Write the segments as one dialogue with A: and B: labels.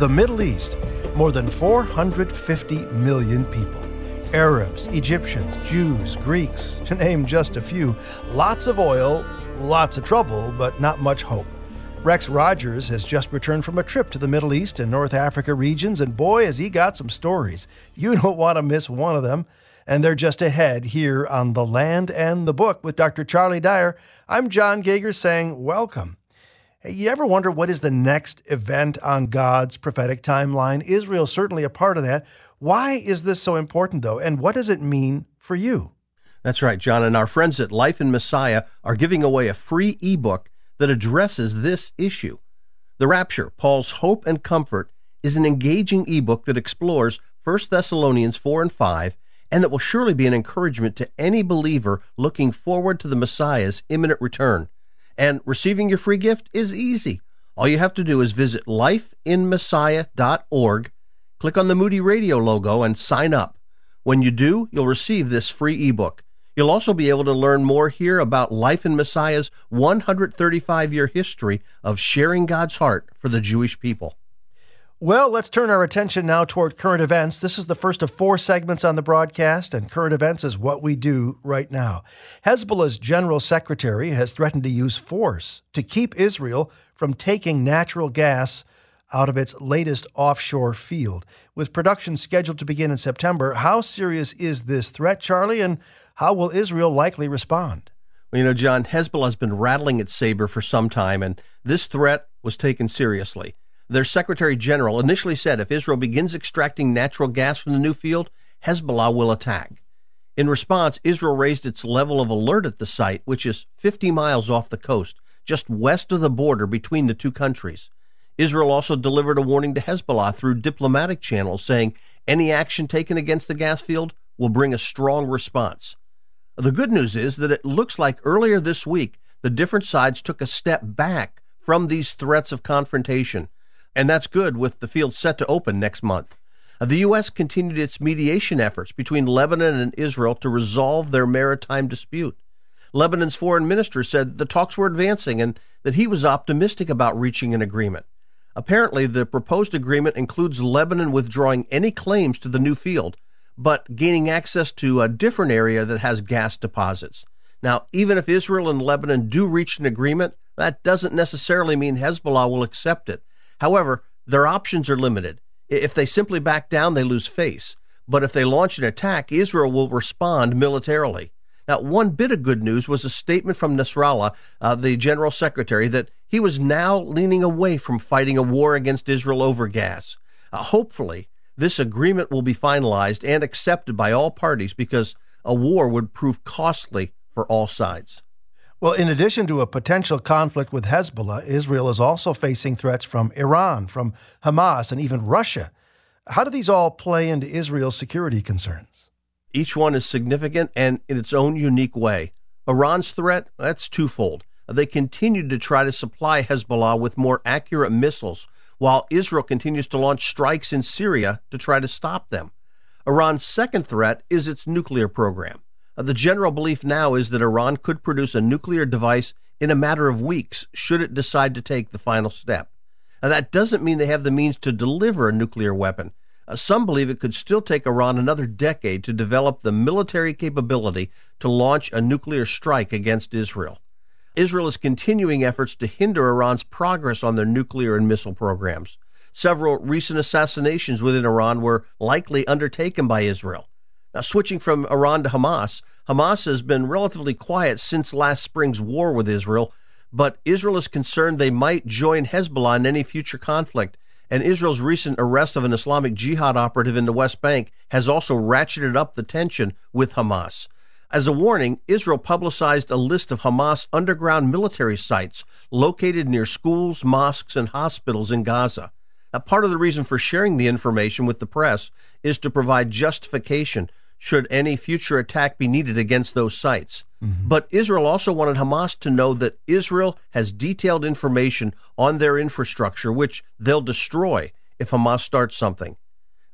A: The Middle East, more than 450 million people. Arabs, Egyptians, Jews, Greeks, to name just a few. Lots of oil, lots of trouble, but not much hope. Rex Rogers has just returned from a trip to the Middle East and North Africa regions, and boy, has he got some stories. You don't want to miss one of them. And they're just ahead here on The Land and the Book with Dr. Charlie Dyer. I'm Jon Gauger saying, Welcome. You ever wonder what is the next event on God's prophetic timeline? Israel's certainly a part of that. Why is this so important, though, and what does it mean for you?
B: That's right, Jon. And our friends at Life in Messiah are giving away a free ebook that addresses this issue. The Rapture, Paul's Hope and Comfort, is an engaging ebook that explores 1 Thessalonians 4 and 5 and that will surely be an encouragement to any believer looking forward to the Messiah's imminent return. And receiving your free gift is easy. All you have to do is visit lifeinmessiah.org Click on the Moody Radio logo and sign up. When you do, you'll receive this free ebook. You'll also be able to learn more here about Life in Messiah's 135 year history of sharing God's heart for the Jewish people.
A: Well, let's turn our attention now toward current events. This is the first of four segments on the broadcast, and current events is what we do right now. Hezbollah's general secretary has threatened to use force to keep Israel from taking natural gas out of its latest offshore field. With production scheduled to begin in September, how serious is this threat, Charlie, and how will Israel likely respond?
B: Well, you know, Jon, Hezbollah has been rattling its saber for some time, and this threat was taken seriously. Their Secretary General initially said if Israel begins extracting natural gas from the new field, Hezbollah will attack. In response, Israel raised its level of alert at the site, which is 50 miles off the coast, just west of the border between the two countries. Israel also delivered a warning to Hezbollah through diplomatic channels saying any action taken against the gas field will bring a strong response. The good news is that it looks like earlier this week, the different sides took a step back from these threats of confrontation. And that's good with the field set to open next month. The U.S. continued its mediation efforts between Lebanon and Israel to resolve their maritime dispute. Lebanon's foreign minister said the talks were advancing and that he was optimistic about reaching an agreement. Apparently, the proposed agreement includes Lebanon withdrawing any claims to the new field, but gaining access to a different area that has gas deposits. Now, even if Israel and Lebanon do reach an agreement, that doesn't necessarily mean Hezbollah will accept it. However, their options are limited. If they simply back down, they lose face. But if they launch an attack, Israel will respond militarily. Now, one bit of good news was a statement from Nasrallah, uh, the general secretary, that he was now leaning away from fighting a war against Israel over gas. Uh, hopefully, this agreement will be finalized and accepted by all parties because a war would prove costly for all sides.
A: Well, in addition to a potential conflict with Hezbollah, Israel is also facing threats from Iran, from Hamas, and even Russia. How do these all play into Israel's security concerns?
B: Each one is significant and in its own unique way. Iran's threat, that's twofold. They continue to try to supply Hezbollah with more accurate missiles, while Israel continues to launch strikes in Syria to try to stop them. Iran's second threat is its nuclear program. Uh, the general belief now is that Iran could produce a nuclear device in a matter of weeks should it decide to take the final step. Now, that doesn't mean they have the means to deliver a nuclear weapon, uh, some believe it could still take Iran another decade to develop the military capability to launch a nuclear strike against Israel. Israel is continuing efforts to hinder Iran's progress on their nuclear and missile programs. Several recent assassinations within Iran were likely undertaken by Israel. Now, switching from Iran to Hamas, Hamas has been relatively quiet since last spring's war with Israel, but Israel is concerned they might join Hezbollah in any future conflict and Israel's recent arrest of an Islamic Jihad operative in the West Bank has also ratcheted up the tension with Hamas. As a warning, Israel publicized a list of Hamas underground military sites located near schools, mosques, and hospitals in Gaza. Now, part of the reason for sharing the information with the press is to provide justification should any future attack be needed against those sites. Mm-hmm. But Israel also wanted Hamas to know that Israel has detailed information on their infrastructure, which they'll destroy if Hamas starts something.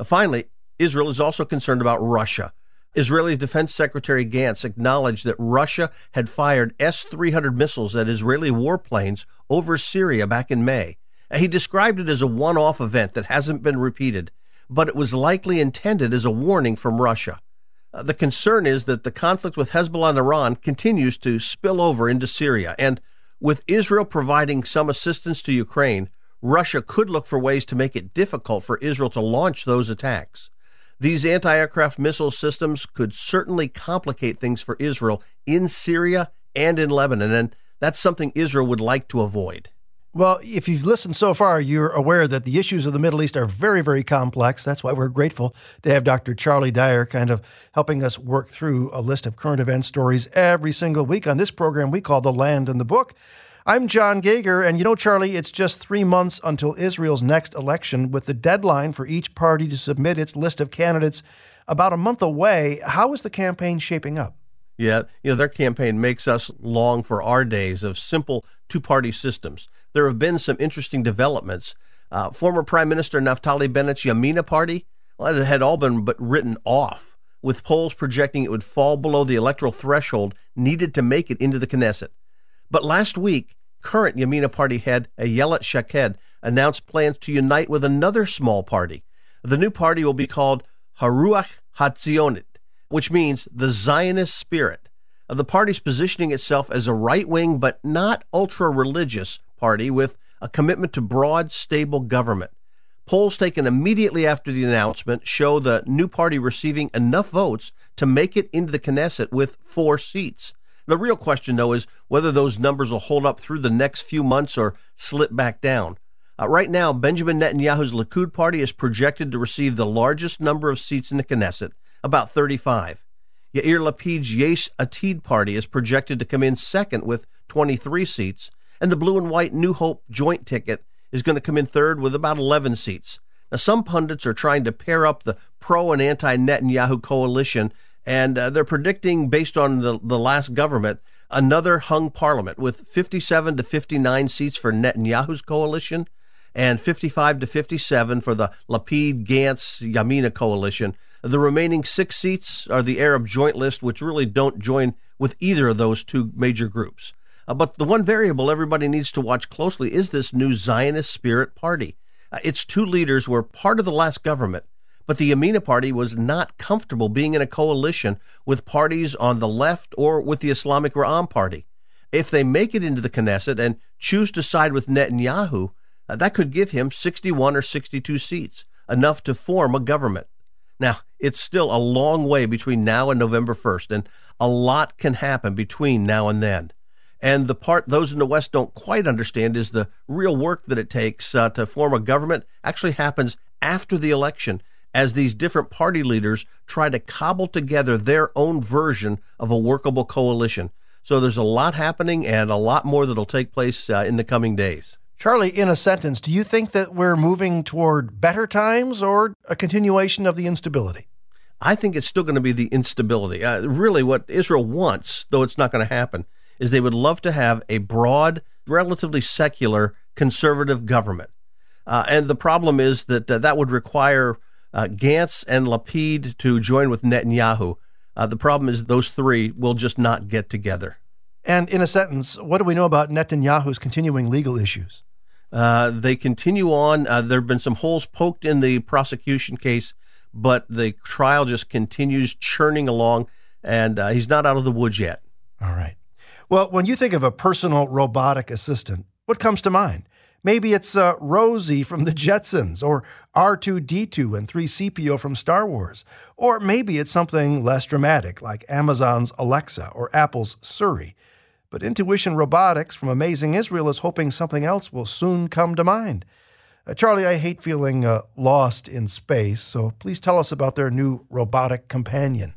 B: Finally, Israel is also concerned about Russia. Israeli Defense Secretary Gantz acknowledged that Russia had fired S 300 missiles at Israeli warplanes over Syria back in May. He described it as a one off event that hasn't been repeated, but it was likely intended as a warning from Russia. Uh, the concern is that the conflict with Hezbollah and Iran continues to spill over into Syria, and with Israel providing some assistance to Ukraine, Russia could look for ways to make it difficult for Israel to launch those attacks. These anti aircraft missile systems could certainly complicate things for Israel in Syria and in Lebanon, and that's something Israel would like to avoid.
A: Well, if you've listened so far, you're aware that the issues of the Middle East are very, very complex. That's why we're grateful to have Dr. Charlie Dyer kind of helping us work through a list of current event stories every single week on this program we call The Land and the Book. I'm Jon Gauger, and you know, Charlie, it's just three months until Israel's next election, with the deadline for each party to submit its list of candidates about a month away. How is the campaign shaping up?
B: Yeah, you know, their campaign makes us long for our days of simple two party systems. There have been some interesting developments. Uh, former Prime Minister Naftali Bennett's Yamina party, well, it had all been but written off, with polls projecting it would fall below the electoral threshold needed to make it into the Knesset. But last week, current Yamina party head Ayelet Shaked announced plans to unite with another small party. The new party will be called Haruach Hatzionit, which means the Zionist spirit. Of the party's positioning itself as a right wing but not ultra religious party with a commitment to broad, stable government. Polls taken immediately after the announcement show the new party receiving enough votes to make it into the Knesset with four seats. The real question, though, is whether those numbers will hold up through the next few months or slip back down. Uh, right now, Benjamin Netanyahu's Likud party is projected to receive the largest number of seats in the Knesset, about 35. Yair Lapid's Yesh Atid party is projected to come in second with 23 seats, and the blue and white New Hope joint ticket is going to come in third with about 11 seats. Now, some pundits are trying to pair up the pro and anti Netanyahu coalition, and uh, they're predicting, based on the, the last government, another hung parliament with 57 to 59 seats for Netanyahu's coalition and 55 to 57 for the Lapid Gantz Yamina coalition. The remaining six seats are the Arab Joint List, which really don't join with either of those two major groups. Uh, but the one variable everybody needs to watch closely is this new Zionist Spirit Party. Uh, its two leaders were part of the last government, but the Yamina Party was not comfortable being in a coalition with parties on the left or with the Islamic Ra'am Party. If they make it into the Knesset and choose to side with Netanyahu, uh, that could give him 61 or 62 seats, enough to form a government. Now, it's still a long way between now and November 1st, and a lot can happen between now and then. And the part those in the West don't quite understand is the real work that it takes uh, to form a government actually happens after the election as these different party leaders try to cobble together their own version of a workable coalition. So there's a lot happening and a lot more that'll take place uh, in the coming days.
A: Charlie, in a sentence, do you think that we're moving toward better times or a continuation of the instability?
B: I think it's still going to be the instability. Uh, really, what Israel wants, though it's not going to happen, is they would love to have a broad, relatively secular, conservative government. Uh, and the problem is that uh, that would require uh, Gantz and Lapid to join with Netanyahu. Uh, the problem is those three will just not get together.
A: And in a sentence, what do we know about Netanyahu's continuing legal issues?
B: Uh, they continue on. Uh, there have been some holes poked in the prosecution case, but the trial just continues churning along, and uh, he's not out of the woods yet.
A: All right. Well, when you think of a personal robotic assistant, what comes to mind? Maybe it's uh, Rosie from the Jetsons, or R2D2 and 3CPO from Star Wars. Or maybe it's something less dramatic, like Amazon's Alexa or Apple's Siri. But Intuition Robotics from Amazing Israel is hoping something else will soon come to mind. Uh, Charlie, I hate feeling uh, lost in space, so please tell us about their new robotic companion.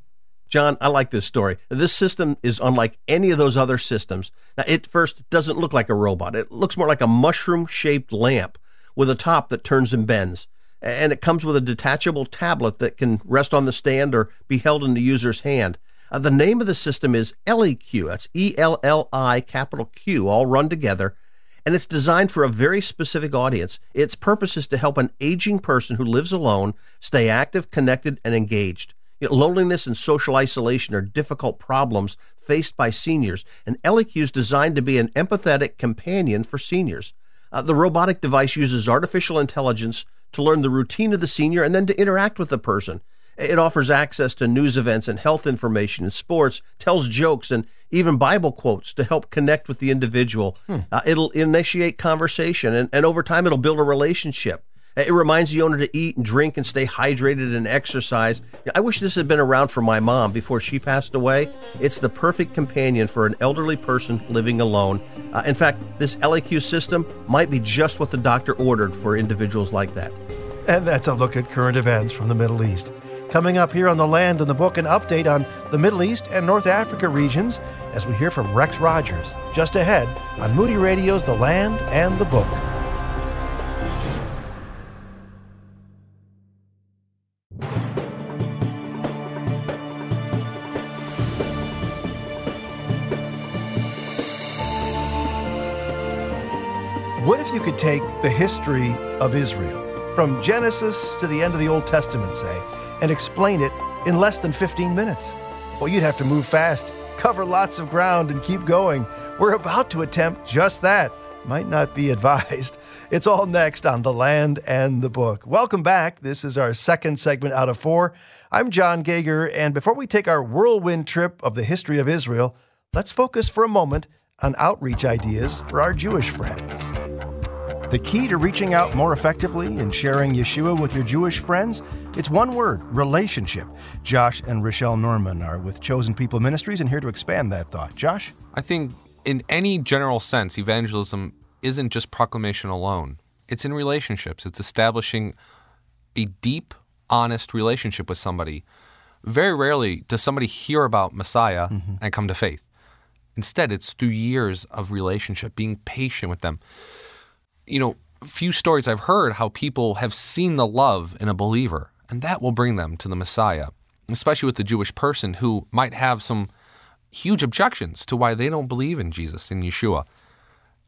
B: Jon, I like this story. This system is unlike any of those other systems. Now, it first doesn't look like a robot. It looks more like a mushroom shaped lamp with a top that turns and bends. And it comes with a detachable tablet that can rest on the stand or be held in the user's hand. Uh, the name of the system is ElliQ. That's E L L I capital Q, all run together. And it's designed for a very specific audience. Its purpose is to help an aging person who lives alone stay active, connected, and engaged. You know, loneliness and social isolation are difficult problems faced by seniors, and ElliQ is designed to be an empathetic companion for seniors. Uh, the robotic device uses artificial intelligence to learn the routine of the senior and then to interact with the person. It offers access to news events and health information and sports, tells jokes and even Bible quotes to help connect with the individual. Hmm. Uh, it'll initiate conversation and, and over time it'll build a relationship. It reminds the owner to eat and drink and stay hydrated and exercise. I wish this had been around for my mom before she passed away. It's the perfect companion for an elderly person living alone. Uh, in fact, this ElliQ system might be just what the doctor ordered for individuals like that.
A: And that's a look at current events from the Middle East. Coming up here on The Land and the Book, an update on the Middle East and North Africa regions as we hear from Rex Rogers just ahead on Moody Radio's The Land and the Book. What if you could take the history of Israel, from Genesis to the end of the Old Testament, say, and explain it in less than 15 minutes? Well, you'd have to move fast, cover lots of ground, and keep going. We're about to attempt just that. Might not be advised. It's all next on The Land and the Book. Welcome back. This is our second segment out of four. I'm Jon Gauger, and before we take our whirlwind trip of the history of Israel, let's focus for a moment on outreach ideas for our Jewish friends. The key to reaching out more effectively and sharing Yeshua with your Jewish friends? It's one word relationship. Josh and Rochelle Norman are with Chosen People Ministries and here to expand that thought. Josh?
C: I think, in any general sense, evangelism isn't just proclamation alone, it's in relationships, it's establishing a deep, honest relationship with somebody. Very rarely does somebody hear about Messiah mm-hmm. and come to faith. Instead, it's through years of relationship, being patient with them you know, few stories I've heard how people have seen the love in a believer, and that will bring them to the Messiah, especially with the Jewish person who might have some huge objections to why they don't believe in Jesus, in Yeshua.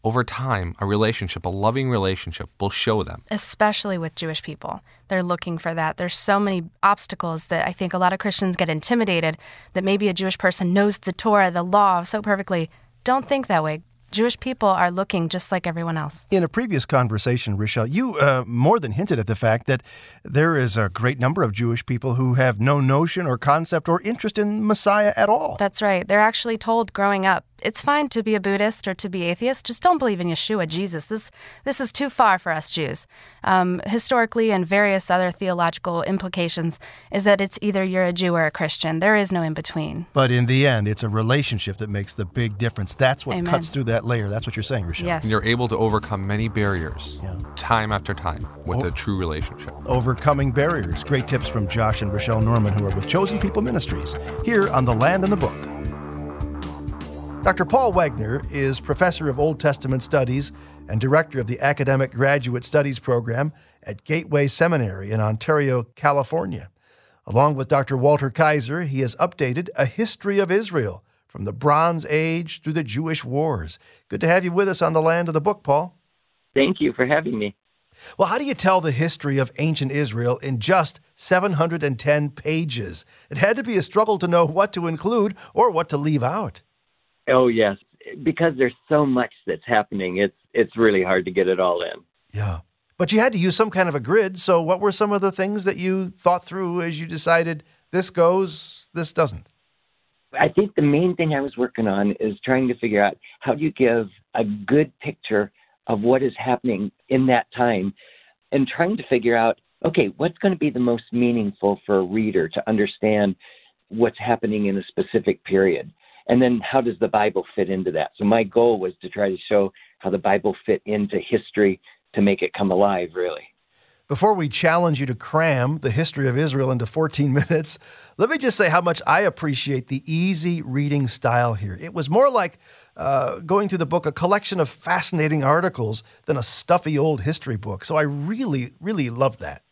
C: Over time, a relationship, a loving relationship, will show them.
D: Especially with Jewish people. They're looking for that. There's so many obstacles that I think a lot of Christians get intimidated that maybe a Jewish person knows the Torah, the law so perfectly. Don't think that way. Jewish people are looking just like everyone else.
A: In a previous conversation, Rochelle, you uh, more than hinted at the fact that there is a great number of Jewish people who have no notion or concept or interest in Messiah at all.
D: That's right. They're actually told growing up it's fine to be a Buddhist or to be atheist. Just don't believe in Yeshua, Jesus. This this is too far for us Jews. Um, historically, and various other theological implications is that it's either you're a Jew or a Christian. There is no in between.
A: But in the end, it's a relationship that makes the big difference. That's what Amen. cuts through that layer. That's what you're saying, Rochelle.
D: Yes.
C: You're able to overcome many barriers, yeah. time after time, with o- a true relationship.
A: Overcoming barriers. Great tips from Josh and Rochelle Norman, who are with Chosen People Ministries, here on the Land and the Book. Dr. Paul Wegner is professor of Old Testament studies and director of the Academic Graduate Studies program at Gateway Seminary in Ontario, California. Along with Dr. Walter Kaiser, he has updated A History of Israel from the Bronze Age through the Jewish Wars. Good to have you with us on the land of the book, Paul.
E: Thank you for having me.
A: Well, how do you tell the history of ancient Israel in just 710 pages? It had to be a struggle to know what to include or what to leave out.
E: Oh yes, because there's so much that's happening. It's it's really hard to get it all in.
A: Yeah. But you had to use some kind of a grid. So what were some of the things that you thought through as you decided this goes, this doesn't?
E: I think the main thing I was working on is trying to figure out how do you give a good picture of what is happening in that time and trying to figure out okay, what's going to be the most meaningful for a reader to understand what's happening in a specific period. And then how does the Bible fit into that? So my goal was to try to show how the Bible fit into history to make it come alive, really.
A: Before we challenge you to cram the history of Israel into 14 minutes, let me just say how much I appreciate the easy reading style here. It was more like uh, going through the book, a collection of fascinating articles, than a stuffy old history book. So I really, really love that.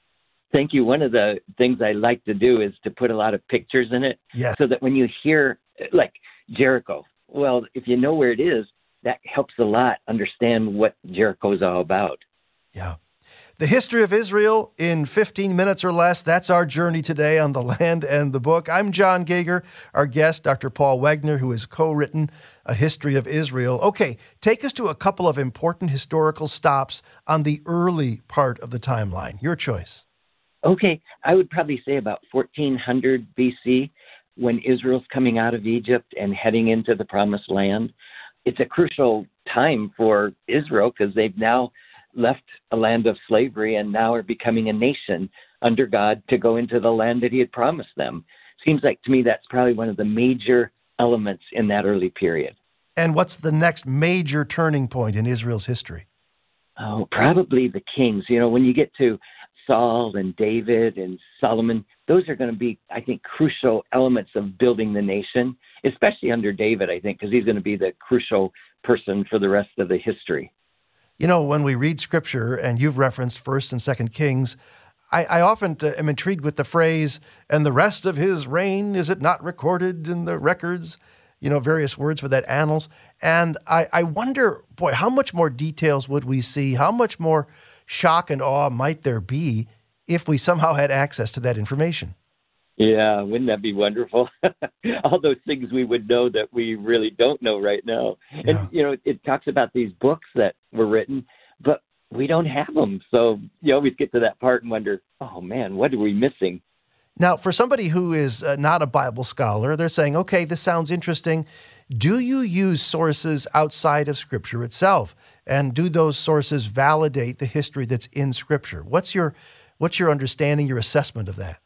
E: Thank you. One of the things I like to do is to put a lot of pictures in it
A: yes.
E: so that when you hear, like, Jericho. Well, if you know where it is, that helps a lot understand what Jericho is all about.
A: Yeah. The history of Israel in 15 minutes or less. That's our journey today on the land and the book. I'm Jon Gauger. Our guest, Dr. Paul Wegner, who has co written A History of Israel. Okay, take us to a couple of important historical stops on the early part of the timeline. Your choice.
E: Okay, I would probably say about 1400 BC when Israel's coming out of Egypt and heading into the promised land. It's a crucial time for Israel because they've now left a land of slavery and now are becoming a nation under God to go into the land that He had promised them. Seems like to me that's probably one of the major elements in that early period.
A: And what's the next major turning point in Israel's history?
E: Oh, probably the kings. You know, when you get to Saul and David and Solomon, those are going to be, I think, crucial elements of building the nation, especially under David, I think, because he's going to be the crucial person for the rest of the history.
A: You know, when we read scripture, and you've referenced First and Second Kings, I, I often uh, am intrigued with the phrase, and the rest of his reign, is it not recorded in the records? You know, various words for that annals. And I, I wonder, boy, how much more details would we see? How much more shock and awe might there be if we somehow had access to that information?
E: Yeah, wouldn't that be wonderful? All those things we would know that we really don't know right now. Yeah. And, you know, it talks about these books that were written, but we don't have them. So you always get to that part and wonder, oh man, what are we missing?
A: Now, for somebody who is uh, not a Bible scholar, they're saying, okay, this sounds interesting. Do you use sources outside of Scripture itself? And do those sources validate the history that's in Scripture? What's your, what's your understanding, your assessment of that?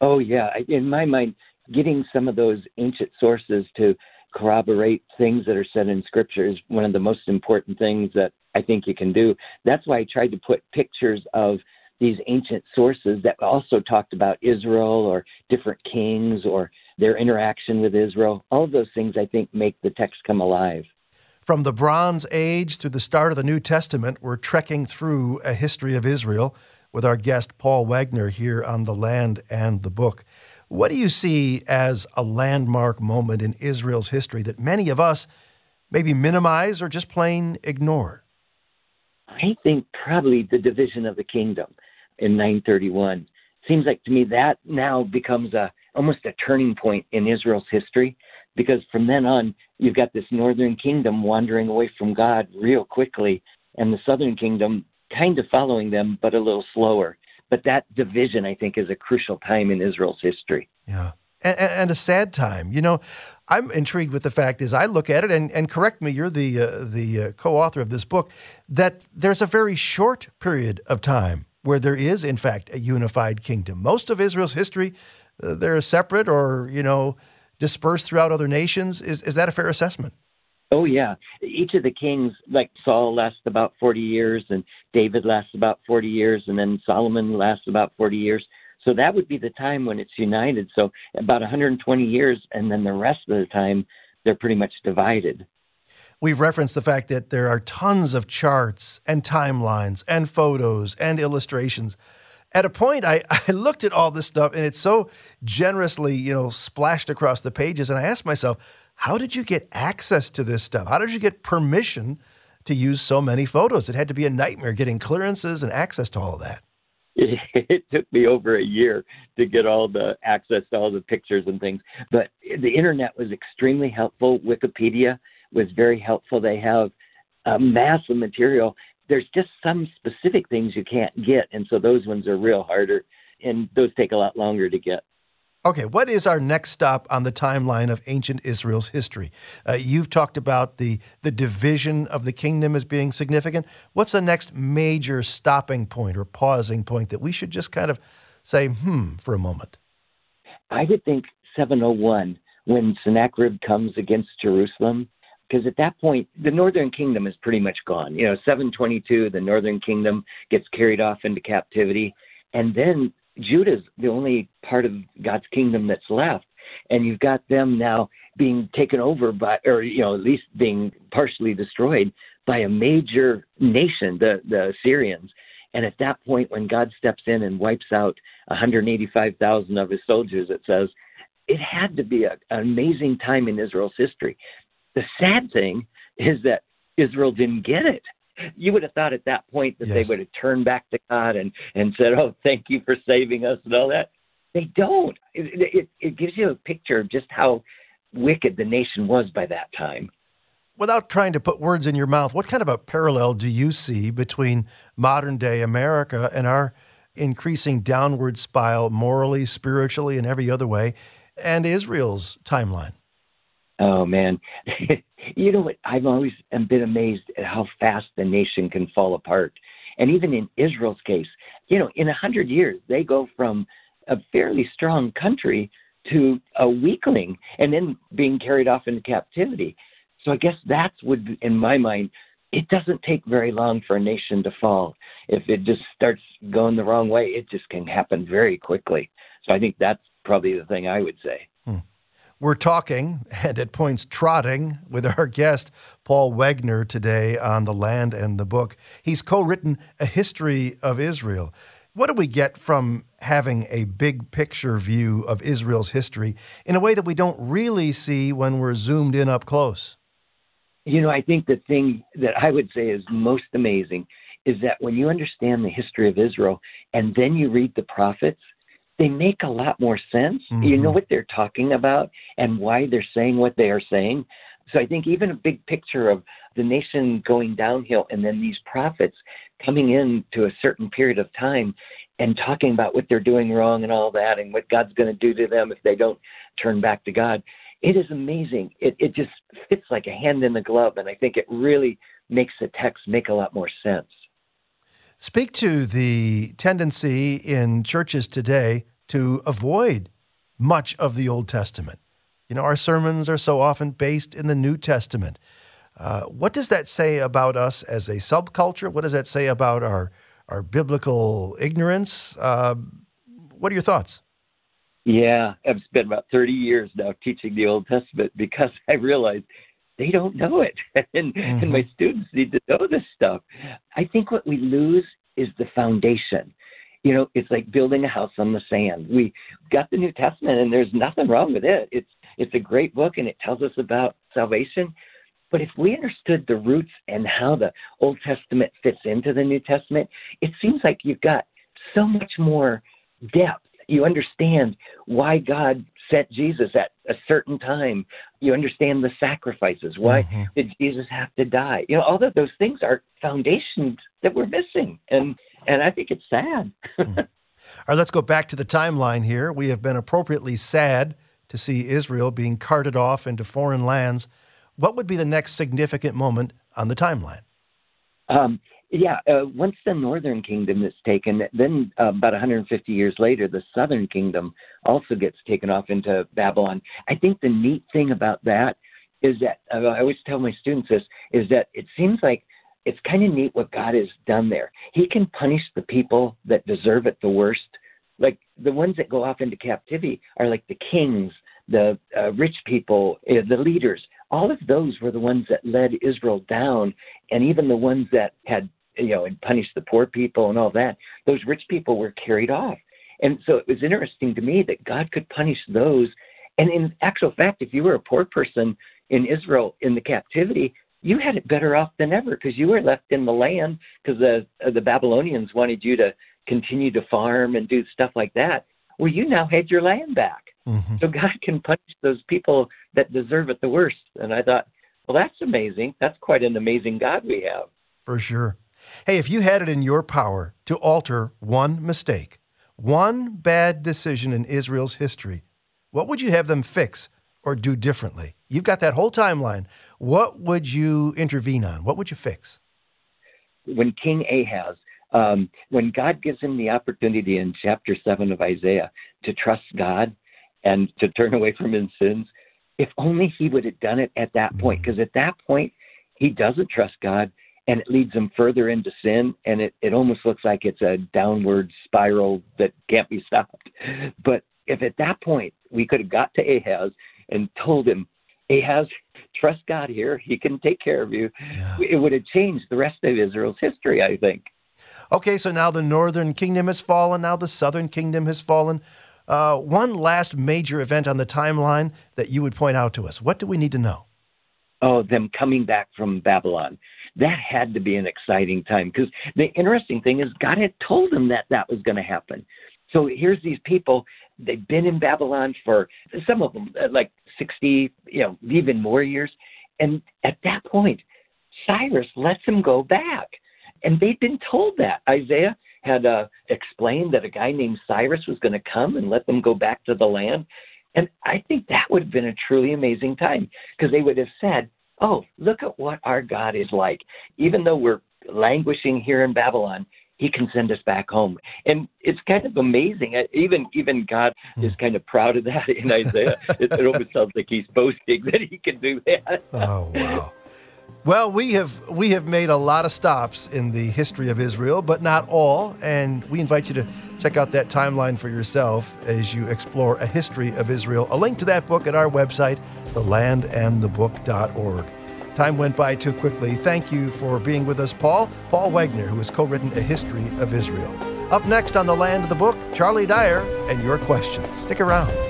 E: Oh, yeah. In my mind, getting some of those ancient sources to corroborate things that are said in Scripture is one of the most important things that I think you can do. That's why I tried to put pictures of these ancient sources that also talked about Israel or different kings or their interaction with Israel. All of those things I think make the text come alive.
A: From the Bronze Age to the start of the New Testament, we're trekking through a history of Israel with our guest Paul Wegner here on The Land and the Book. What do you see as a landmark moment in Israel's history that many of us maybe minimize or just plain ignore?
E: I think probably the division of the kingdom in 931. Seems like to me that now becomes a almost a turning point in Israel's history because from then on you've got this northern kingdom wandering away from God real quickly and the southern kingdom kind of following them but a little slower. But that division I think is a crucial time in Israel's history.
A: Yeah. And, and, a sad time. You know, I'm intrigued with the fact is I look at it and, and correct me. You're the uh, the uh, co-author of this book. That there's a very short period of time where there is, in fact, a unified kingdom. Most of Israel's history, uh, they're separate or, you know, dispersed throughout other nations. Is, is that a fair assessment?
E: Oh, yeah. Each of the kings, like Saul, lasts about 40 years, and David lasts about 40 years, and then Solomon lasts about 40 years. So that would be the time when it's united. So about 120 years, and then the rest of the time, they're pretty much divided.
A: We've referenced the fact that there are tons of charts and timelines and photos and illustrations. At a point, I, I looked at all this stuff and it's so generously, you know, splashed across the pages. And I asked myself, how did you get access to this stuff? How did you get permission to use so many photos? It had to be a nightmare getting clearances and access to all of that.
E: It took me over a year to get all the access to all the pictures and things. But the internet was extremely helpful. Wikipedia was very helpful. They have a mass of material. There's just some specific things you can't get, and so those ones are real harder, and those take a lot longer to get.
A: Okay, what is our next stop on the timeline of ancient Israel's history? Uh, you've talked about the the division of the kingdom as being significant. What's the next major stopping point or pausing point that we should just kind of say, hmm, for a moment?
E: I would think 701 when Sennacherib comes against Jerusalem because at that point the northern kingdom is pretty much gone. You know 722 the northern kingdom gets carried off into captivity and then judah's the only part of god's kingdom that's left and you've got them now being taken over by or you know at least being partially destroyed by a major nation the the assyrians. And at that point when god steps in and wipes out 185,000 of his soldiers it says it had to be a, an amazing time in Israel's history the sad thing is that Israel didn't get it. you would have thought at that point that
A: Yes.
E: they would have turned back to God and, and said, Oh, thank you for saving us and all that. They don't. It, it, it gives you a picture of just how wicked the nation was by that time.
A: Without trying to put words in your mouth, what kind of a parallel do you see between modern day America and our increasing downward spiral morally, spiritually, and every other way, and Israel's timeline?
E: Oh man, you know what? I've always been amazed at how fast the nation can fall apart, and even in Israel's case, you know, in a hundred years they go from a fairly strong country to a weakling, and then being carried off into captivity. So I guess that's would, in my mind, it doesn't take very long for a nation to fall. If it just starts going the wrong way, it just can happen very quickly. So I think that's probably the thing I would say.
A: We're talking and at points trotting with our guest, Paul Wegner, today on The Land and the Book. He's co written A History of Israel. What do we get from having a big picture view of Israel's history in a way that we don't really see when we're zoomed in up close?
E: You know, I think the thing that I would say is most amazing is that when you understand the history of Israel and then you read the prophets, they make a lot more sense. You know
A: Mhm.
E: what they're talking about and why they're saying what they are saying. So I think even a big picture of the nation going downhill and then these prophets coming in to a certain period of time and talking about what they're doing wrong and all that and what God's going to do to them if they don't turn back to God. It is amazing. It it just fits like a hand in the glove and I think it really makes the text make a lot more sense.
A: Speak to the tendency in churches today to avoid much of the Old Testament. You know, our sermons are so often based in the New Testament. Uh, what does that say about us as a subculture? What does that say about our our biblical ignorance? Uh, what are your thoughts?
E: Yeah, I've spent about 30 years now teaching the Old Testament because I realized they don't know it. and, and my mm-hmm. students need to know this stuff. I think what we lose is the foundation. You know, it's like building a house on the sand. We got the New Testament and there's nothing wrong with it. It's it's a great book and it tells us about salvation. But if we understood the roots and how the Old Testament fits into the New Testament, it seems like you've got so much more depth. You understand why God sent Jesus at a certain time. You understand the sacrifices. Why
A: Mhm.
E: did Jesus have to die? You know, all of those things are foundations that we're missing, and and I think it's sad.
A: All right, let's go back to the timeline here. We have been appropriately sad to see Israel being carted off into foreign lands. What would be the next significant moment on the timeline?
E: Um, yeah, uh, once the northern kingdom is taken, then uh, about 150 years later, the southern kingdom also gets taken off into Babylon. I think the neat thing about that is that uh, I always tell my students this is that it seems like it's kind of neat what God has done there. He can punish the people that deserve it the worst. Like the ones that go off into captivity are like the kings, the uh, rich people, uh, the leaders. All of those were the ones that led Israel down, and even the ones that had, you know, and punished the poor people and all that. Those rich people were carried off, and so it was interesting to me that God could punish those. And in actual fact, if you were a poor person in Israel in the captivity, you had it better off than ever because you were left in the land because the uh, the Babylonians wanted you to continue to farm and do stuff like that. Well, you now had your land back.
A: Mhm.
E: So God can punish those people that deserve it the worst. And I thought, well, that's amazing. That's quite an amazing God we have.
A: For sure. Hey, if you had it in your power to alter one mistake, one bad decision in Israel's history, what would you have them fix or do differently? You've got that whole timeline. What would you intervene on? What would you fix?
E: When King Ahaz, um, when God gives him the opportunity in chapter 7 of Isaiah to trust God and to turn away from his sins, if only he would have done it at that point. Because at that point, he doesn't trust God and it leads them further into sin. And it, it almost looks like it's a downward spiral that can't be stopped. But if at that point we could have got to Ahaz and told him, Ahaz, trust God here, he can take care of you,
A: Yeah.
E: it would have changed the rest of Israel's history, I think.
A: Okay, so now the northern kingdom has fallen, now the southern kingdom has fallen. Uh, one last major event on the timeline that you would point out to us. What do we need to know?
E: Oh, them coming back from Babylon. That had to be an exciting time because the interesting thing is God had told them that that was going to happen. So here's these people, they've been in Babylon for some of them uh, like 60, you know, even more years. And at that point, Cyrus lets them go back. And they'd been told that. Isaiah had uh, explained that a guy named Cyrus was going to come and let them go back to the land. And I think that would have been a truly amazing time because they would have said, Oh, look at what our God is like. Even though we're languishing here in Babylon, he can send us back home. And it's kind of amazing. Uh, even even God hmm. is kind of proud of that in Isaiah. it, it almost sounds like he's boasting that he can do that.
A: oh wow. Well, we have we have made a lot of stops in the history of Israel, but not all, and we invite you to check out that timeline for yourself as you explore a history of Israel. A link to that book at our website, thelandandthebook.org. Time went by too quickly. Thank you for being with us, Paul. Paul Wegner, who has co written A History of Israel. Up next on The Land of the Book, Charlie Dyer and your questions. Stick around.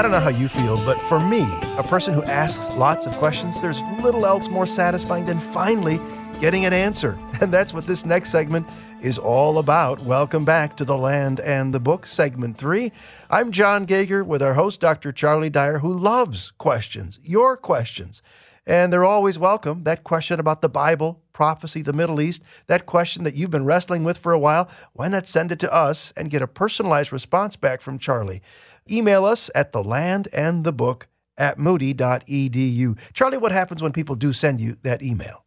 A: I don't know how you feel, but for me, a person who asks lots of questions, there's little else more satisfying than finally getting an answer. And that's what this next segment is all about. Welcome back to The Land and the Book, segment three. I'm Jon Gauger with our host, Dr. Charlie Dyer, who loves questions, your questions. And they're always welcome. That question about the Bible, prophecy, the Middle East, that question that you've been wrestling with for a while, why not send it to us and get a personalized response back from Charlie? Email us at the land and the book at moody.edu. Charlie, what happens when people do send you that email?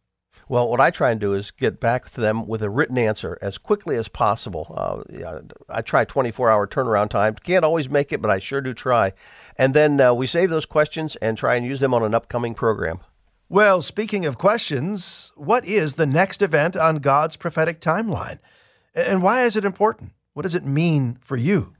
B: Well, what I try and do is get back to them with a written answer as quickly as possible. Uh, I try 24 hour turnaround time. Can't always make it, but I sure do try. And then uh, we save those questions and try and use them on an upcoming program.
A: Well, speaking of questions, what is the next event on God's prophetic timeline? And why is it important? What does it mean for you?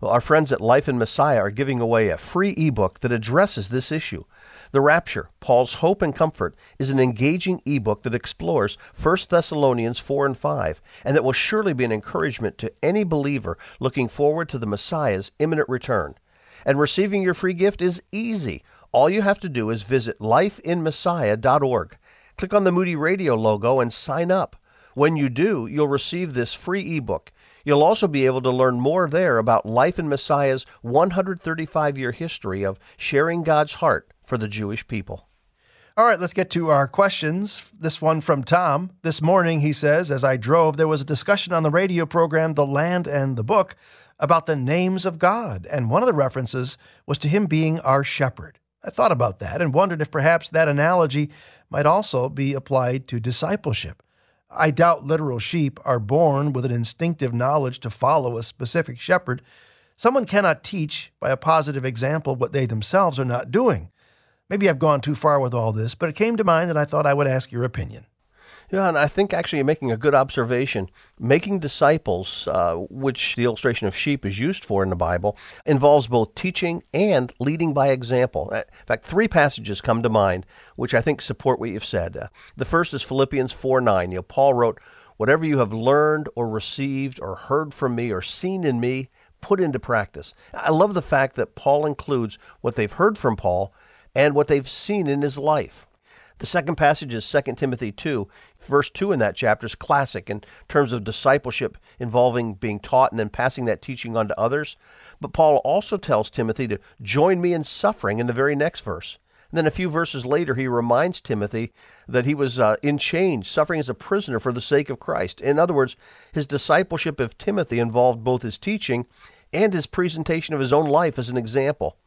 B: Well, our friends at Life in Messiah are giving away a free ebook that addresses this issue. The Rapture, Paul's Hope and Comfort, is an engaging ebook that explores 1 Thessalonians 4 and 5, and that will surely be an encouragement to any believer looking forward to the Messiah's imminent return. And receiving your free gift is easy. All you have to do is visit lifeinmessiah.org. Click on the Moody Radio logo and sign up. When you do, you'll receive this free ebook You'll also be able to learn more there about Life in Messiah's 135 year history of sharing God's heart for the Jewish people.
A: All right, let's get to our questions. This one from Tom. This morning, he says, as I drove, there was a discussion on the radio program The Land and the Book about the names of God, and one of the references was to him being our shepherd. I thought about that and wondered if perhaps that analogy might also be applied to discipleship. I doubt literal sheep are born with an instinctive knowledge to follow a specific shepherd. Someone cannot teach by a positive example what they themselves are not doing. Maybe I've gone too far with all this, but it came to mind and I thought I would ask your opinion.
B: Yeah, and I think actually you're making a good observation. Making disciples, uh, which the illustration of sheep is used for in the Bible, involves both teaching and leading by example. Uh, in fact, three passages come to mind which I think support what you've said. Uh, the first is Philippians 4 9. You know, Paul wrote, Whatever you have learned or received or heard from me or seen in me, put into practice. I love the fact that Paul includes what they've heard from Paul and what they've seen in his life. The second passage is 2 Timothy 2. Verse 2 in that chapter is classic in terms of discipleship involving being taught and then passing that teaching on to others. But Paul also tells Timothy to join me in suffering in the very next verse. And then a few verses later, he reminds Timothy that he was uh, in chains, suffering as a prisoner for the sake of Christ. In other words, his discipleship of Timothy involved both his teaching and his presentation of his own life as an example.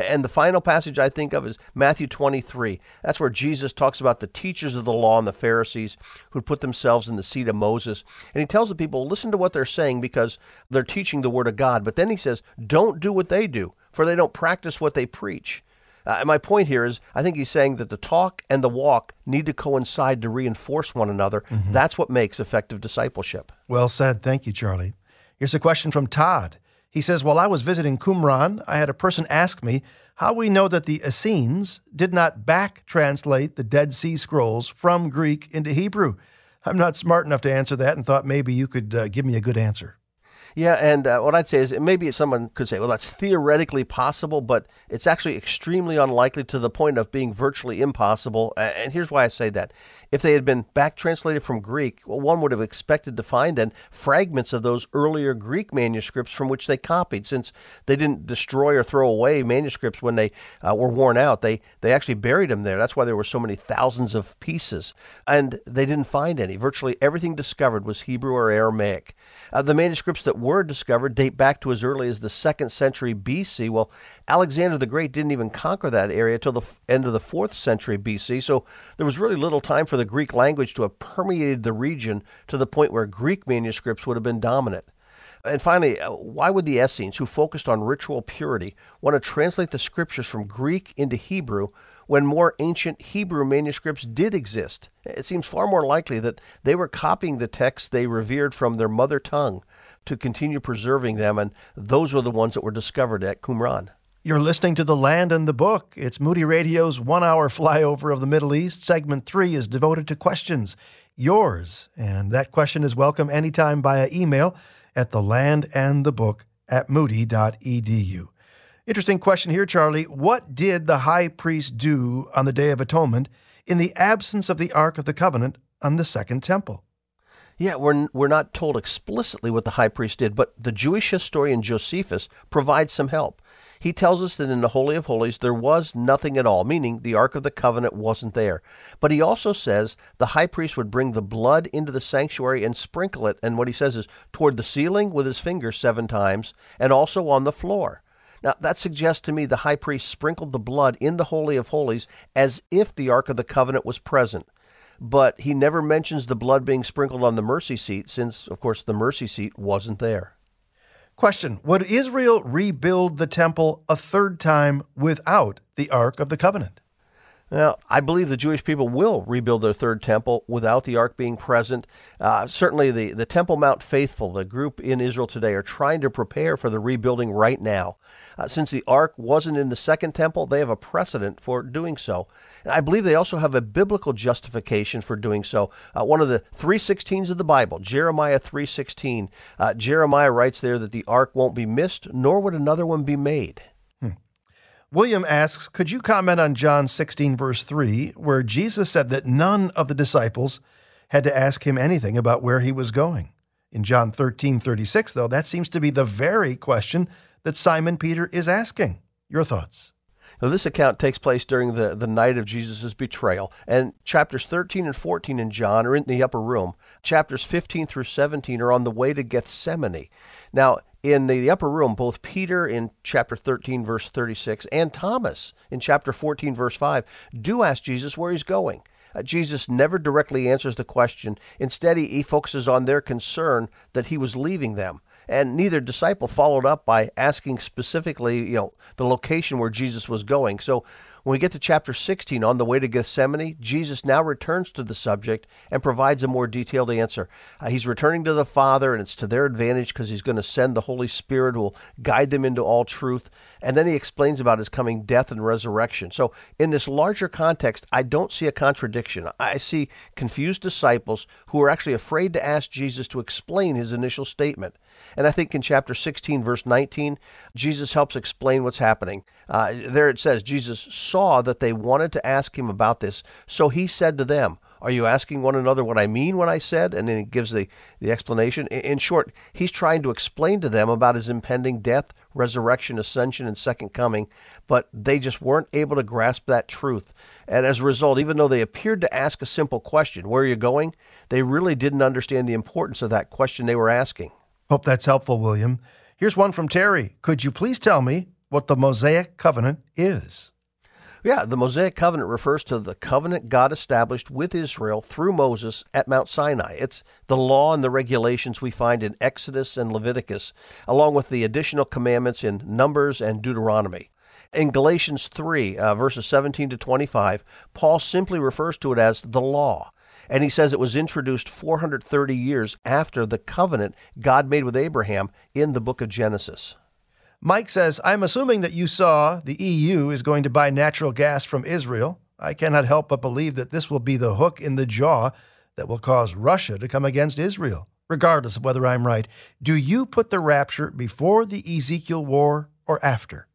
B: And the final passage I think of is Matthew 23. That's where Jesus talks about the teachers of the law and the Pharisees who put themselves in the seat of Moses. And he tells the people, listen to what they're saying because they're teaching the word of God. But then he says, don't do what they do, for they don't practice what they preach. Uh, my point here is, I think he's saying that the talk and the walk need to coincide to reinforce one another. Mm-hmm. That's what makes effective discipleship.
A: Well said. Thank you, Charlie. Here's a question from Todd. He says, While I was visiting Qumran, I had a person ask me how we know that the Essenes did not back translate the Dead Sea Scrolls from Greek into Hebrew. I'm not smart enough to answer that and thought maybe you could uh, give me a good answer.
B: Yeah, and uh, what I'd say is maybe someone could say, well, that's theoretically possible, but it's actually extremely unlikely to the point of being virtually impossible. And here's why I say that. If they had been back translated from Greek, well, one would have expected to find then fragments of those earlier Greek manuscripts from which they copied, since they didn't destroy or throw away manuscripts when they uh, were worn out. They, they actually buried them there. That's why there were so many thousands of pieces. And they didn't find any. Virtually everything discovered was Hebrew or Aramaic. Uh, the manuscripts that were discovered date back to as early as the second century BC. Well, Alexander the Great didn't even conquer that area till the end of the fourth century BC, so there was really little time for the Greek language to have permeated the region to the point where Greek manuscripts would have been dominant. And finally, uh, why would the Essenes, who focused on ritual purity, want to translate the scriptures from Greek into Hebrew when more ancient Hebrew manuscripts did exist? It seems far more likely that they were copying the texts they revered from their mother tongue to continue preserving them, and those were the ones that were discovered at Qumran.
A: You're listening to The Land and the Book. It's Moody Radio's one hour flyover of the Middle East. Segment three is devoted to questions, yours. And that question is welcome anytime via email at the land and the book at moody.edu. Interesting question here, Charlie. What did the high priest do on the Day of Atonement in the absence of the Ark of the Covenant on the Second Temple?
B: Yeah, we're, we're not told explicitly what the high priest did, but the Jewish historian Josephus provides some help. He tells us that in the Holy of Holies there was nothing at all, meaning the Ark of the Covenant wasn't there. But he also says the high priest would bring the blood into the sanctuary and sprinkle it, and what he says is toward the ceiling with his finger seven times, and also on the floor. Now, that suggests to me the high priest sprinkled the blood in the Holy of Holies as if the Ark of the Covenant was present. But he never mentions the blood being sprinkled on the mercy seat, since, of course, the mercy seat wasn't there.
A: Question Would Israel rebuild the temple a third time without the Ark of the Covenant?
B: Now, I believe the Jewish people will rebuild their third temple without the ark being present. Uh, certainly, the, the Temple Mount Faithful, the group in Israel today, are trying to prepare for the rebuilding right now. Uh, since the ark wasn't in the second temple, they have a precedent for doing so. And I believe they also have a biblical justification for doing so. Uh, one of the 316s of the Bible, Jeremiah 316, uh, Jeremiah writes there that the ark won't be missed, nor would another one be made.
A: William asks, Could you comment on John 16, verse 3, where Jesus said that none of the disciples had to ask him anything about where he was going? In John 13, 36, though, that seems to be the very question that Simon Peter is asking. Your thoughts?
B: Now, this account takes place during the, the night of Jesus' betrayal, and chapters 13 and 14 in John are in the upper room. Chapters 15 through 17 are on the way to Gethsemane. Now, in the upper room, both Peter in chapter 13, verse 36, and Thomas in chapter 14, verse 5, do ask Jesus where he's going. Uh, Jesus never directly answers the question. Instead, he, he focuses on their concern that he was leaving them. And neither disciple followed up by asking specifically, you know, the location where Jesus was going. So when we get to chapter 16, on the way to Gethsemane, Jesus now returns to the subject and provides a more detailed answer. Uh, he's returning to the Father, and it's to their advantage because he's going to send the Holy Spirit who will guide them into all truth. And then he explains about his coming death and resurrection. So, in this larger context, I don't see a contradiction. I see confused disciples who are actually afraid to ask Jesus to explain his initial statement. And I think in chapter 16, verse 19, Jesus helps explain what's happening. Uh, there it says, Jesus saw that they wanted to ask him about this. So he said to them, Are you asking one another what I mean when I said? And then he gives the, the explanation. In short, he's trying to explain to them about his impending death, resurrection, ascension, and second coming, but they just weren't able to grasp that truth. And as a result, even though they appeared to ask a simple question, Where are you going? they really didn't understand the importance of that question they were asking.
A: Hope that's helpful, William. Here's one from Terry. Could you please tell me what the Mosaic Covenant is?
B: Yeah, the Mosaic Covenant refers to the covenant God established with Israel through Moses at Mount Sinai. It's the law and the regulations we find in Exodus and Leviticus, along with the additional commandments in Numbers and Deuteronomy. In Galatians 3, uh, verses 17 to 25, Paul simply refers to it as the law. And he says it was introduced 430 years after the covenant God made with Abraham in the book of Genesis.
A: Mike says, I'm assuming that you saw the EU is going to buy natural gas from Israel. I cannot help but believe that this will be the hook in the jaw that will cause Russia to come against Israel. regardless of whether I'm right, do you put the rapture before the Ezekiel war or after?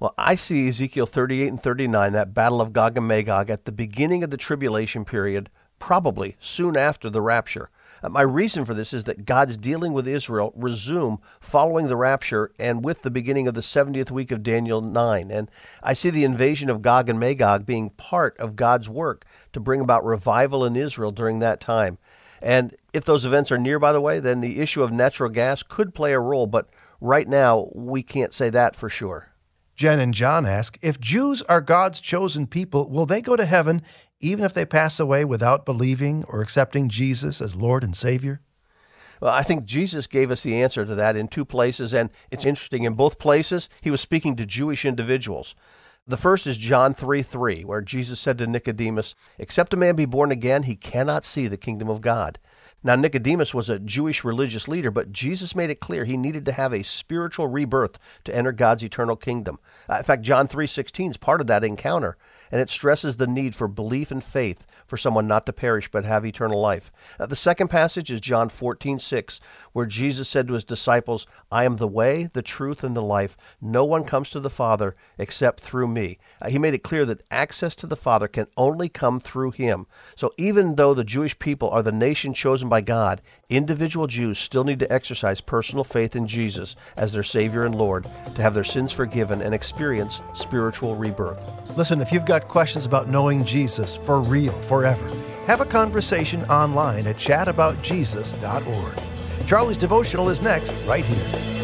B: Well, I see Ezekiel 38 and 39, that battle of Gog and Magog, at the beginning of the tribulation period, probably soon after the rapture. Uh, my reason for this is that God's dealing with Israel resume following the rapture and with the beginning of the 70th week of Daniel 9. And I see the invasion of Gog and Magog being part of God's work to bring about revival in Israel during that time. And if those events are near, by the way, then the issue of natural gas could play a role, but right now we can't say that for sure.
A: Jen and John ask If Jews are God's chosen people, will they go to heaven even if they pass away without believing or accepting Jesus as Lord and Savior?
B: Well, I think Jesus gave us the answer to that in two places, and it's interesting. In both places, he was speaking to Jewish individuals. The first is John 3 3, where Jesus said to Nicodemus, Except a man be born again, he cannot see the kingdom of God. Now, Nicodemus was a Jewish religious leader, but Jesus made it clear he needed to have a spiritual rebirth to enter God's eternal kingdom. Uh, in fact, John 3:16 is part of that encounter, and it stresses the need for belief and faith for someone not to perish but have eternal life. Uh, the second passage is John 14:6, where Jesus said to his disciples, "I am the way, the truth, and the life. No one comes to the Father except through me." Uh, he made it clear that access to the Father can only come through him. So even though the Jewish people are the nation chosen by God, individual Jews still need to exercise personal faith in Jesus as their Savior and Lord to have their sins forgiven and experience spiritual rebirth.
A: Listen, if you've got questions about knowing Jesus for real, forever, have a conversation online at chataboutjesus.org. Charlie's devotional is next, right here.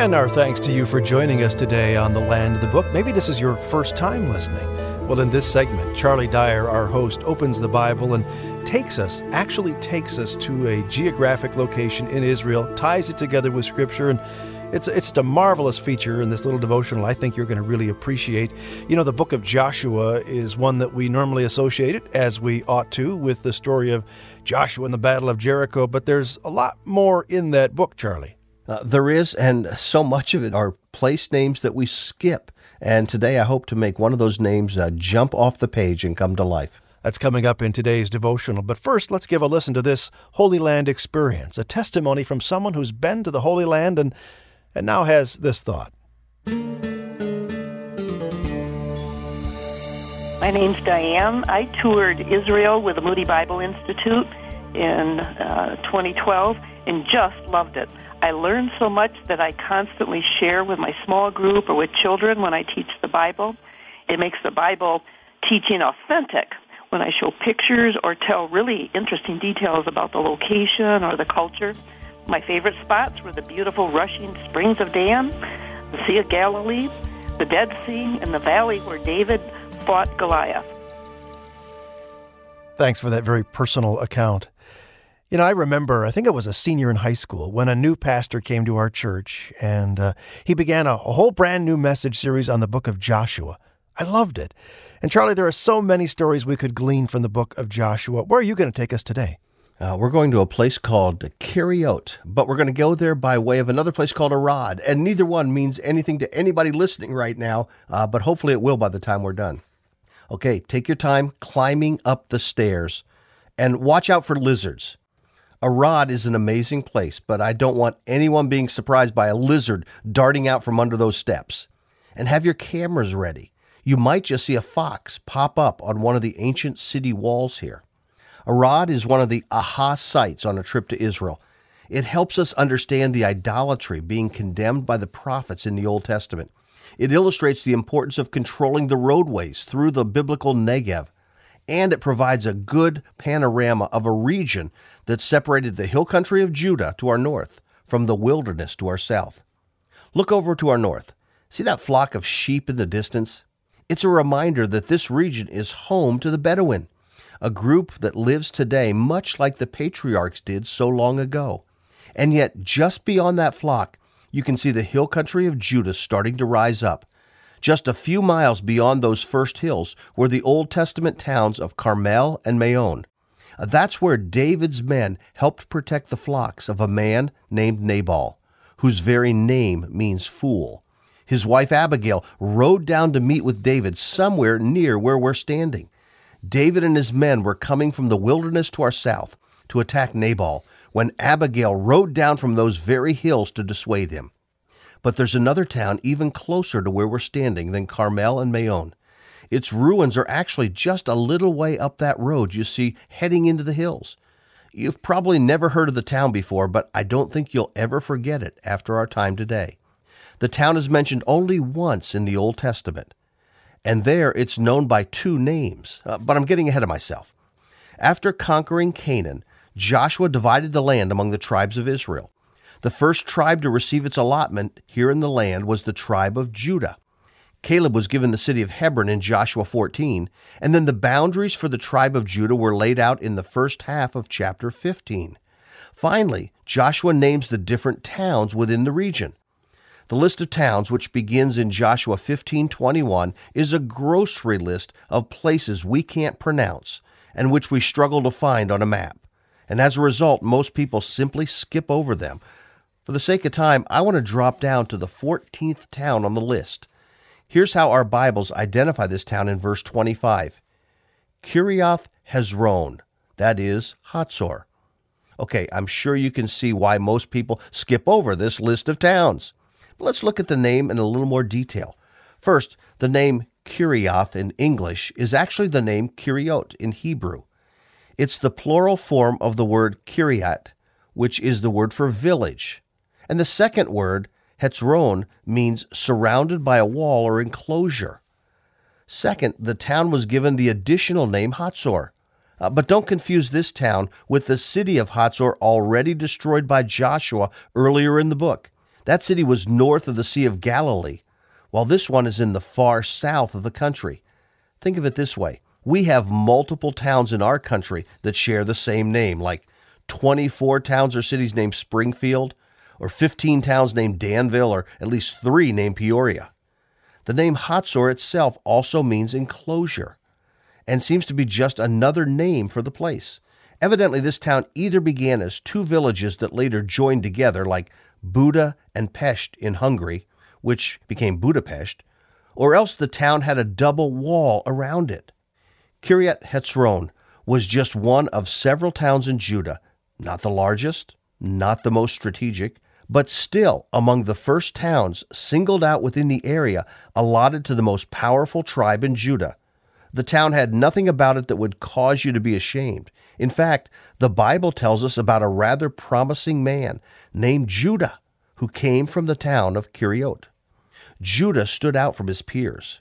A: And our thanks to you for joining us today on The Land of the Book. Maybe this is your first time listening. Well, in this segment, Charlie Dyer, our host, opens the Bible and takes us, actually takes us to a geographic location in Israel, ties it together with Scripture, and it's, it's a marvelous feature in this little devotional I think you're going to really appreciate. You know, the book of Joshua is one that we normally associate it, as we ought to, with the story of Joshua and the Battle of Jericho, but there's a lot more in that book, Charlie.
B: Uh, there is, and so much of it are place names that we skip. And today I hope to make one of those names uh, jump off the page and come to life.
A: That's coming up in today's devotional. But first, let's give a listen to this Holy Land experience, a testimony from someone who's been to the Holy Land and, and now has this thought.
F: My name's Diane. I toured Israel with the Moody Bible Institute in uh, 2012 and just loved it. I learn so much that I constantly share with my small group or with children when I teach the Bible. It makes the Bible teaching authentic when I show pictures or tell really interesting details about the location or the culture. My favorite spots were the beautiful rushing springs of Dan, the Sea of Galilee, the Dead Sea, and the valley where David fought Goliath.
A: Thanks for that very personal account. You know, I remember, I think I was a senior in high school when a new pastor came to our church and uh, he began a, a whole brand new message series on the book of Joshua. I loved it. And Charlie, there are so many stories we could glean from the book of Joshua. Where are you going to take us today?
B: Uh, we're going to a place called Keriot, but we're going to go there by way of another place called Arad. And neither one means anything to anybody listening right now, uh, but hopefully it will by the time we're done. Okay, take your time climbing up the stairs and watch out for lizards. Arad is an amazing place, but I don't want anyone being surprised by a lizard darting out from under those steps. And have your cameras ready. You might just see a fox pop up on one of the ancient city walls here. Arad is one of the aha sites on a trip to Israel. It helps us understand the idolatry being condemned by the prophets in the Old Testament. It illustrates the importance of controlling the roadways through the biblical Negev and it provides a good panorama of a region that separated the hill country of Judah to our north from the wilderness to our south. Look over to our north. See that flock of sheep in the distance? It's a reminder that this region is home to the Bedouin, a group that lives today much like the patriarchs did so long ago. And yet, just beyond that flock, you can see the hill country of Judah starting to rise up, just a few miles beyond those first hills were the Old Testament towns of Carmel and Maon. That's where David's men helped protect the flocks of a man named Nabal, whose very name means fool. His wife Abigail rode down to meet with David somewhere near where we're standing. David and his men were coming from the wilderness to our south to attack Nabal when Abigail rode down from those very hills to dissuade him. But there's another town even closer to where we're standing than Carmel and Maon. Its ruins are actually just a little way up that road you see heading into the hills. You've probably never heard of the town before, but I don't think you'll ever forget it after our time today. The town is mentioned only once in the Old Testament, and there it's known by two names. Uh, but I'm getting ahead of myself. After conquering Canaan, Joshua divided the land among the tribes of Israel. The first tribe to receive its allotment here in the land was the tribe of Judah. Caleb was given the city of Hebron in Joshua 14, and then the boundaries for the tribe of Judah were laid out in the first half of chapter 15. Finally, Joshua names the different towns within the region. The list of towns, which begins in Joshua 15:21, is a grocery list of places we can't pronounce and which we struggle to find on a map. And as a result, most people simply skip over them. For the sake of time, I want to drop down to the 14th town on the list. Here's how our Bibles identify this town in verse 25 Kiriath Hezron, that is, Hatzor. Okay, I'm sure you can see why most people skip over this list of towns. But let's look at the name in a little more detail. First, the name Kiriath in English is actually the name Kiriot in Hebrew. It's the plural form of the word Kiryat, which is the word for village. And the second word, Hetzron means surrounded by a wall or enclosure. Second, the town was given the additional name Hatzor. Uh, but don't confuse this town with the city of Hatzor already destroyed by Joshua earlier in the book. That city was north of the Sea of Galilee, while this one is in the far south of the country. Think of it this way we have multiple towns in our country that share the same name, like 24 towns or cities named Springfield, or 15 towns named Danville, or at least three named Peoria. The name Hatzor itself also means enclosure and seems to be just another name for the place. Evidently, this town either began as two villages that later joined together, like Buda and Pest in Hungary, which became Budapest, or else the town had a double wall around it. Kiryat Hetzron was just one of several towns in Judah, not the largest, not the most strategic, but still among the first towns singled out within the area allotted to the most powerful tribe in Judah. The town had nothing about it that would cause you to be ashamed. In fact, the Bible tells us about a rather promising man named Judah who came from the town of Kiriot. Judah stood out from his peers.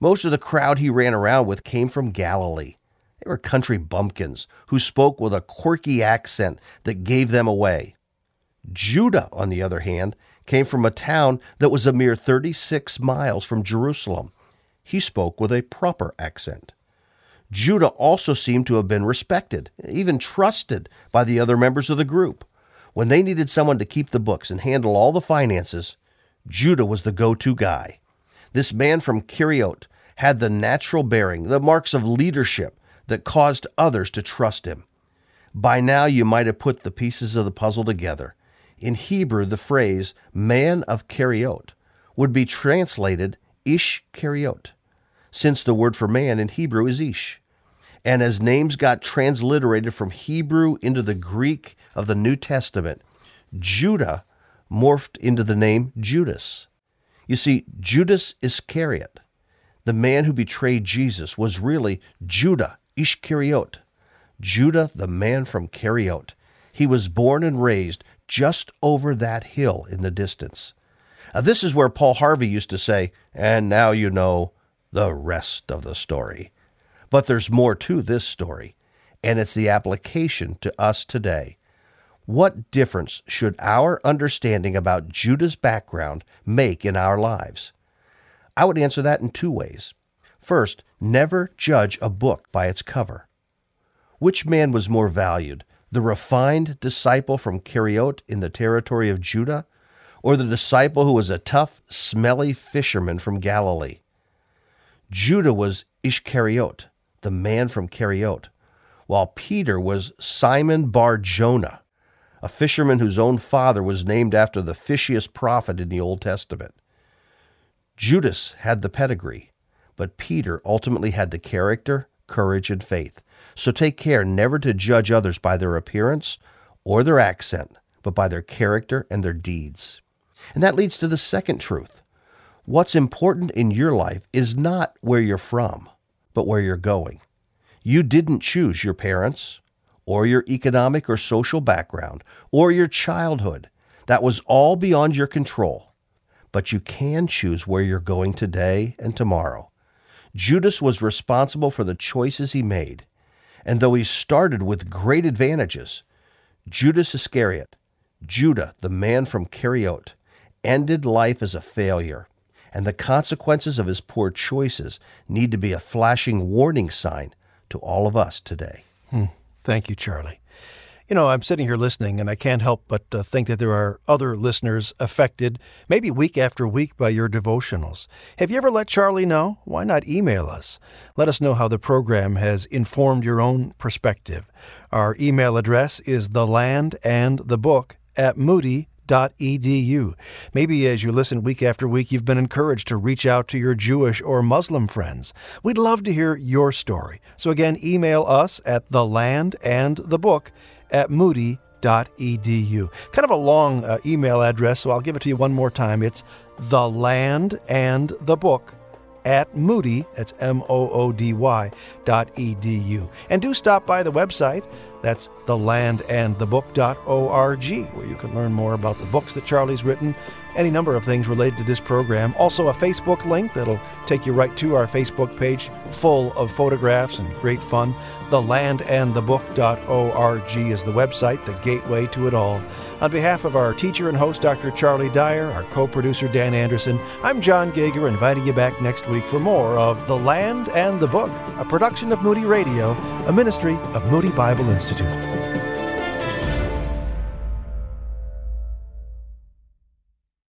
B: Most of the crowd he ran around with came from Galilee. They were country bumpkins who spoke with a quirky accent that gave them away. Judah, on the other hand, came from a town that was a mere 36 miles from Jerusalem. He spoke with a proper accent. Judah also seemed to have been respected, even trusted by the other members of the group. When they needed someone to keep the books and handle all the finances, Judah was the go to guy. This man from Kiriot had the natural bearing, the marks of leadership that caused others to trust him. By now, you might have put the pieces of the puzzle together. In Hebrew, the phrase man of Keriot would be translated Ish Keriot, since the word for man in Hebrew is Ish. And as names got transliterated from Hebrew into the Greek of the New Testament, Judah morphed into the name Judas. You see, Judas Iscariot, the man who betrayed Jesus, was really Judah Ishkariot. Judah, the man from Keriot. He was born and raised just over that hill in the distance. Now, this is where Paul Harvey used to say, and now you know the rest of the story. But there's more to this story, and it's the application to us today. What difference should our understanding about Judah's background make in our lives? I would answer that in two ways. First, never judge a book by its cover. Which man was more valued, the refined disciple from Keriot in the territory of Judah, or the disciple who was a tough, smelly fisherman from Galilee? Judah was Ishkariot, the man from Keriot, while Peter was Simon Bar Jonah, a fisherman whose own father was named after the fishiest prophet in the Old Testament. Judas had the pedigree, but Peter ultimately had the character, courage, and faith. So take care never to judge others by their appearance or their accent, but by their character and their deeds. And that leads to the second truth. What's important in your life is not where you're from, but where you're going. You didn't choose your parents, or your economic or social background, or your childhood. That was all beyond your control. But you can choose where you're going today and tomorrow. Judas was responsible for the choices he made. And though he started with great advantages, Judas Iscariot, Judah, the man from Kerioth, ended life as a failure. And the consequences of his poor choices need to be a flashing warning sign to all of us today.
A: Hmm. Thank you, Charlie. You know, I'm sitting here listening, and I can't help but uh, think that there are other listeners affected, maybe week after week, by your devotionals. Have you ever let Charlie know? Why not email us? Let us know how the program has informed your own perspective. Our email address is the land and the book at moody edu. Maybe as you listen week after week, you've been encouraged to reach out to your Jewish or Muslim friends. We'd love to hear your story. So again, email us at the land and the book at moody.edu. Kind of a long uh, email address, so I'll give it to you one more time. It's the land and the book at Moody, that's M O O D Y, dot edu. And do stop by the website. That's the land and the thelandandthebook.org, where you can learn more about the books that Charlie's written, any number of things related to this program. Also, a Facebook link that'll take you right to our Facebook page, full of photographs and great fun. Thelandandthebook.org is the website, the gateway to it all. On behalf of our teacher and host, Dr. Charlie Dyer, our co producer, Dan Anderson, I'm Jon Gauger, inviting you back next week for more of The Land and the Book, a production of Moody Radio, a ministry of Moody Bible Institute.